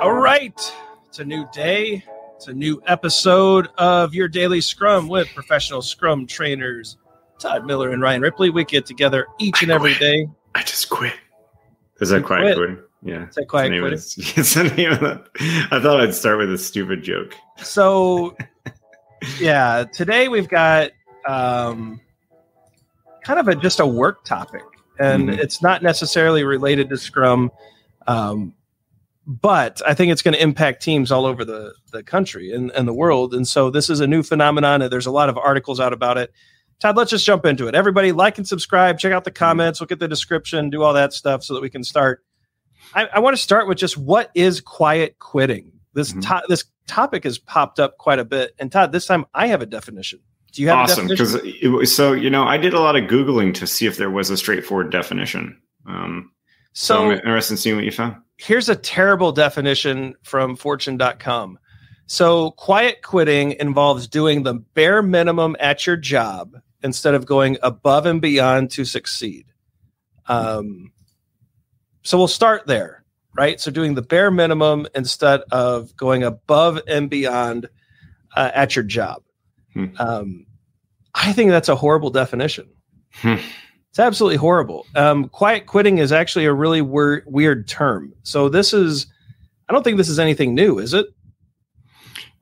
All right. It's a new day. It's a new episode of your daily scrum with professional scrum trainers Todd Miller and Ryan Ripley. We get together each and every day. I just quit. Is that You quiet quit? quitting? Yeah. Is that quiet It's the name of quitting? It's the name of that. I thought I'd start with a stupid joke. So, yeah, today we've got um, kind of a just a work topic, and Mhm. it's not necessarily related to Scrum, um, but I think it's going to impact teams all over the the country and, and the world. And so, this is a new phenomenon, and there's a lot of articles out about it. Todd, let's just jump into it. Everybody, like and subscribe. Check out the comments. Look at the description. Do all that stuff so that we can start. I, I want to start with just what is quiet quitting. This Mhm. to- this topic has popped up quite a bit. And Todd, this time I have a definition. Do you have Awesome. Because it was so, you know, I did a lot of Googling to see if there was a straightforward definition. Um, so, So I'm interested in seeing what you found. here's a terrible definition from fortune.com. So quiet quitting involves doing the bare minimum at your job instead of going above and beyond to succeed. Um, so we'll start there, right? So doing the bare minimum instead of going above and beyond uh, at your job. Hmm. Um, I think that's a horrible definition. Hmm. It's absolutely horrible. Um, quiet quitting is actually a really wor- weird term. So this is, I don't think this is anything new, is it?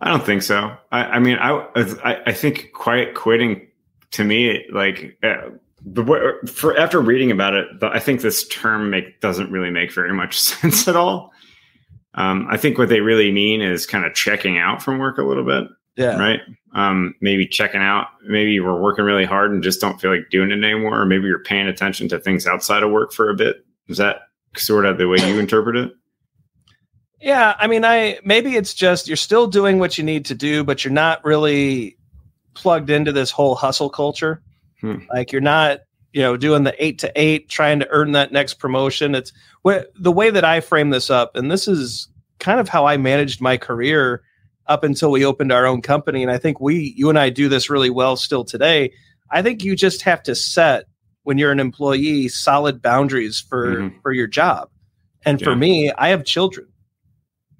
I don't think so. I, I mean, I, I I think quiet quitting to me, like, uh, the for after reading about it, the, I think this term make doesn't really make very much sense at all. Um, I think what they really mean is kind of checking out from work a little bit, Yeah. right? Um, maybe checking out. Maybe you were working really hard and just don't feel like doing it anymore, or maybe you're paying attention to things outside of work for a bit. Is that sort of the way you interpret it? Yeah. I mean, I maybe it's just you're still doing what you need to do, but you're not really plugged into this whole hustle culture. Hmm. Like you're not, you know, doing the eight to eight, trying to earn that next promotion. It's what the way that I frame this up, and this is kind of how I managed my career up until we opened our own company. And I think we, you and I, do this really well still today. I think you just have to set when you're an employee solid boundaries for Mhm. for your job. And for me, I have children.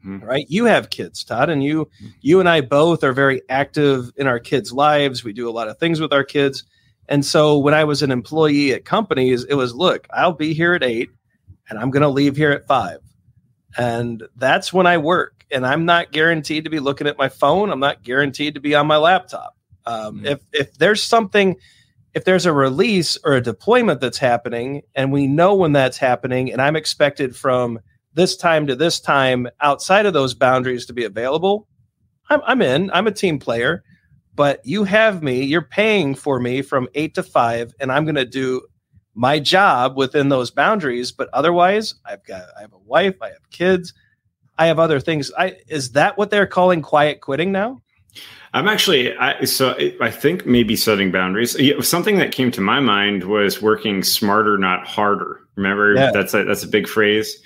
Mhm. Right? You have kids, Todd, and you you and I both are very active in our kids' lives. We do a lot of things with our kids. And so when I was an employee at companies, it was look, I'll be here at 8 and I'm going to leave here at 5. And that's when I work. And I'm not guaranteed to be looking at my phone. I'm not guaranteed to be on my laptop. Um, Mhm. If if there's something, if there's a release or a deployment that's happening, and we know when that's happening, and I'm expected from this time to this time outside of those boundaries to be available, I'm, I'm in. I'm a team player, but you have me. You're paying for me from eight to five, and I'm going to do my job within those boundaries. But otherwise, I've got I have a wife, I have kids, I have other things. I is that what they're calling quiet quitting now? I'm actually, I, so I think maybe setting boundaries. Something that came to my mind was working smarter, not harder. Remember, Yeah. that's a that's a big phrase.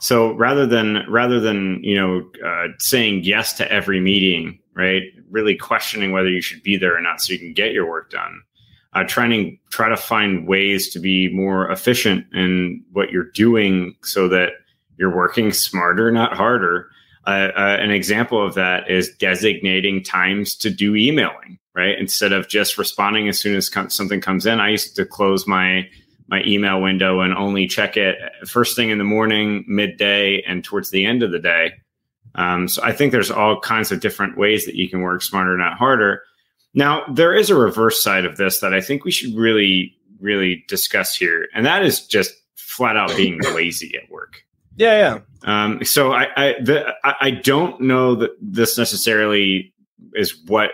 So rather than rather than you know uh, saying yes to every meeting, right? Really questioning whether you should be there or not, so you can get your work done. Uh, trying to try to find ways to be more efficient in what you're doing, so that you're working smarter, not harder. Uh, uh, an example of that is designating times to do emailing right? Instead of just responding as soon as com- something comes in i used to close my my email window and only check it first thing in the morning midday and towards the end of the day. Um, so i think there's all kinds of different ways that you can work smarter not harder. Now there is a reverse side of this that i think we should really really discuss here and that is just flat out being lazy at work Yeah, yeah. um, so I I, the, I don't know that this necessarily is what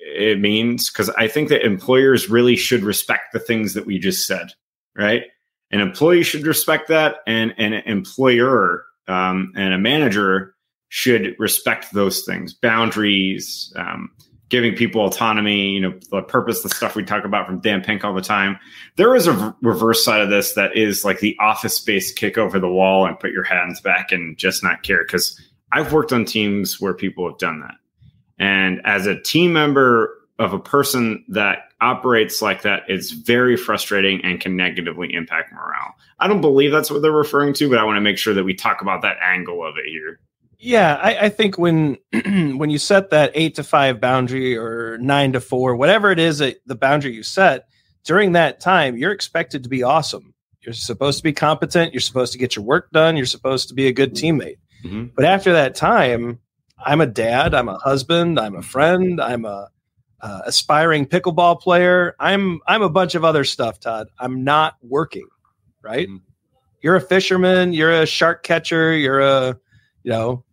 it means because I think that employers really should respect the things that we just said, right? An employee should respect that, and an employer um, and a manager should respect those things, boundaries, um, giving people autonomy. You know, the purpose, the stuff we talk about from Dan Pink all the time. There is a reverse side of this that is like the office space kick over the wall and put your hands back and just not care. Because I've worked on teams where people have done that. And as a team member, of a person that operates like that is very frustrating and can negatively impact morale. I don't believe that's what they're referring to, but I want to make sure that we talk about that angle of it here. Yeah, I, I think when when you set that eight to five boundary or nine to four, whatever it is that the boundary you set, during that time, you're expected to be awesome. You're supposed to be competent. You're supposed to get your work done. You're supposed to be a good teammate. Mm-hmm. But after that time, I'm a dad. I'm a husband. I'm a friend. I'm a uh, aspiring pickleball player. I'm I'm a bunch of other stuff, Todd. I'm not working, right? Mm-hmm. You're a fisherman. You're a shark catcher. You're a you know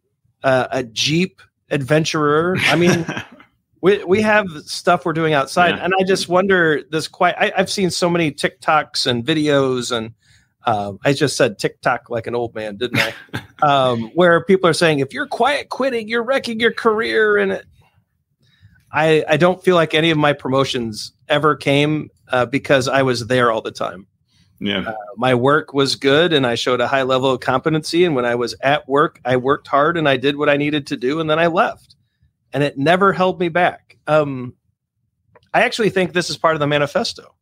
uh, a jeep adventurer. I mean, we we have stuff we're doing outside, yeah. and I just wonder this. Quite, I, have seen so many TikToks and videos, and um, I just said TikTok like an old man, didn't I? um, where people are saying, if you're quiet quitting, you're wrecking your career, and it, I I don't feel like any of my promotions ever came uh, because I was there all the time. Yeah. Uh, my work was good and I showed a high level of competency. And when I was at work, I worked hard and I did what I needed to do. And then I left. And it never held me back. Um, I actually think this is part of the manifesto,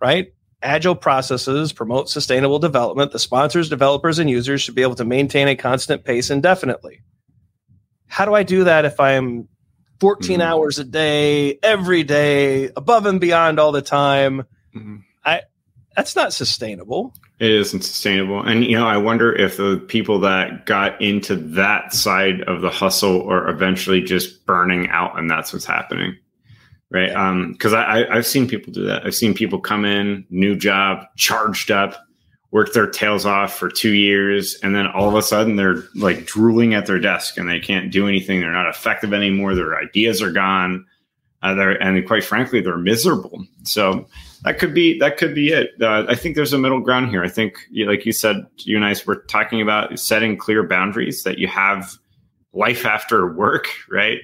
right? Agile processes promote sustainable development. The sponsors, developers, and users should be able to maintain a constant pace indefinitely. How do I do that if I'm 14 mm-hmm. hours a day, every day, above and beyond all the time? Mm-hmm. I that's not sustainable. It isn't sustainable. And, you know, I wonder if the people that got into that side of the hustle are eventually just burning out and that's what's happening. Right. Yeah. Um, cause I, I, I've seen people do that. I've seen people come in, new job, charged up, work their tails off for two years. And then all of a sudden they're like drooling at their desk and they can't do anything. They're not effective anymore. Their ideas are gone. Uh, they're, and quite frankly, they're miserable. So that could be that could be it. Uh, I think there's a middle ground here. I think, like you said, you and I were talking about setting clear boundaries that you have life after work, right?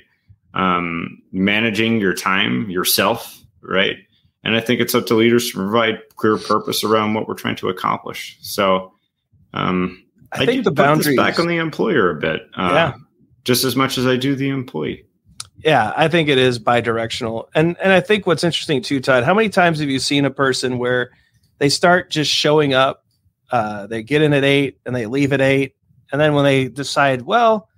Um, managing your time yourself, right? And I think it's up to leaders to provide clear purpose around what we're trying to accomplish. So, um, I, I think the boundaries back on the employer a bit, uh, yeah. just as much as I do the employee. Yeah, I think it is bidirectional. And and I think what's interesting too, Todd, how many times have you seen a person where they start just showing up, uh, they get in at eight and they leave at eight, and then when they decide, well,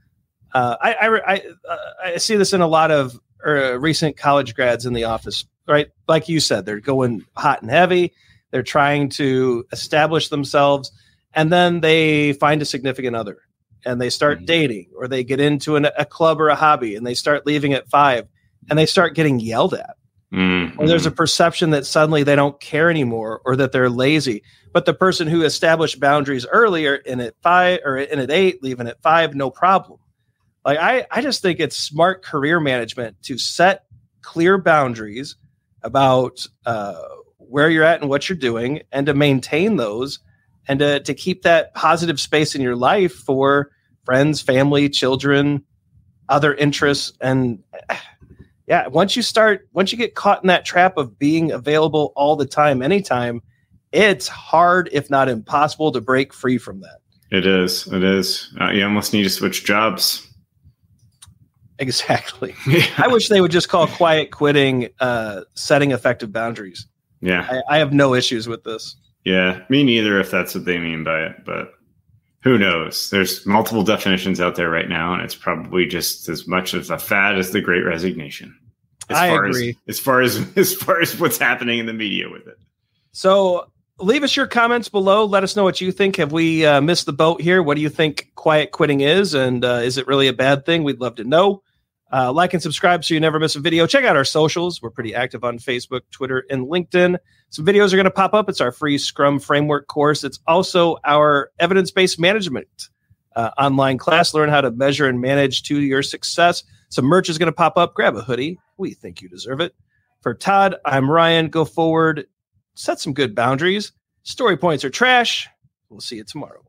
uh, I I, I, uh, I, see this in a lot of uh, recent college grads in the office, right? Like you said, they're going hot and heavy. They're trying to establish themselves, and then they find a significant other, and they start mm-hmm. dating or they get into an, a club or a hobby and they start leaving at five and they start getting yelled at. Mm-hmm. Or there's a perception that suddenly they don't care anymore or that they're lazy. But the person who established boundaries earlier in at five or in at eight, leaving at five, no problem. Like I, I just think it's smart career management to set clear boundaries about uh, where you're at and what you're doing and to maintain those and to, to keep that positive space in your life for friends, family, children, other interests. And yeah, once you start, once you get caught in that trap of being available all the time, anytime, it's hard, if not impossible, to break free from that. It is. It is. Uh, you almost need to switch jobs. Exactly. Yeah. I wish they would just call quiet quitting uh, setting effective boundaries. Yeah. I, I have no issues with this. Yeah, me neither if that's what they mean by it, but who knows? There's multiple definitions out there right now, and it's probably just as much of a fad as the Great Resignation. As I far agree. As, as far as as far as what's happening in the media with it. So leave us your comments below. Let us know what you think. Have we uh, missed the boat here? What do you think quiet quitting is, and uh, is it really a bad thing? We'd love to know. Uh, like and subscribe so you never miss a video. Check out our socials. We're pretty active on Facebook, Twitter, and LinkedIn. Some videos are going to pop up. It's our free Scrum framework course. It's also our evidence based management uh, online class. Learn how to measure and manage to your success. Some merch is going to pop up. Grab a hoodie. We think you deserve it. For Todd, I'm Ryan. Go forward, set some good boundaries. Story points are trash. We'll see you tomorrow.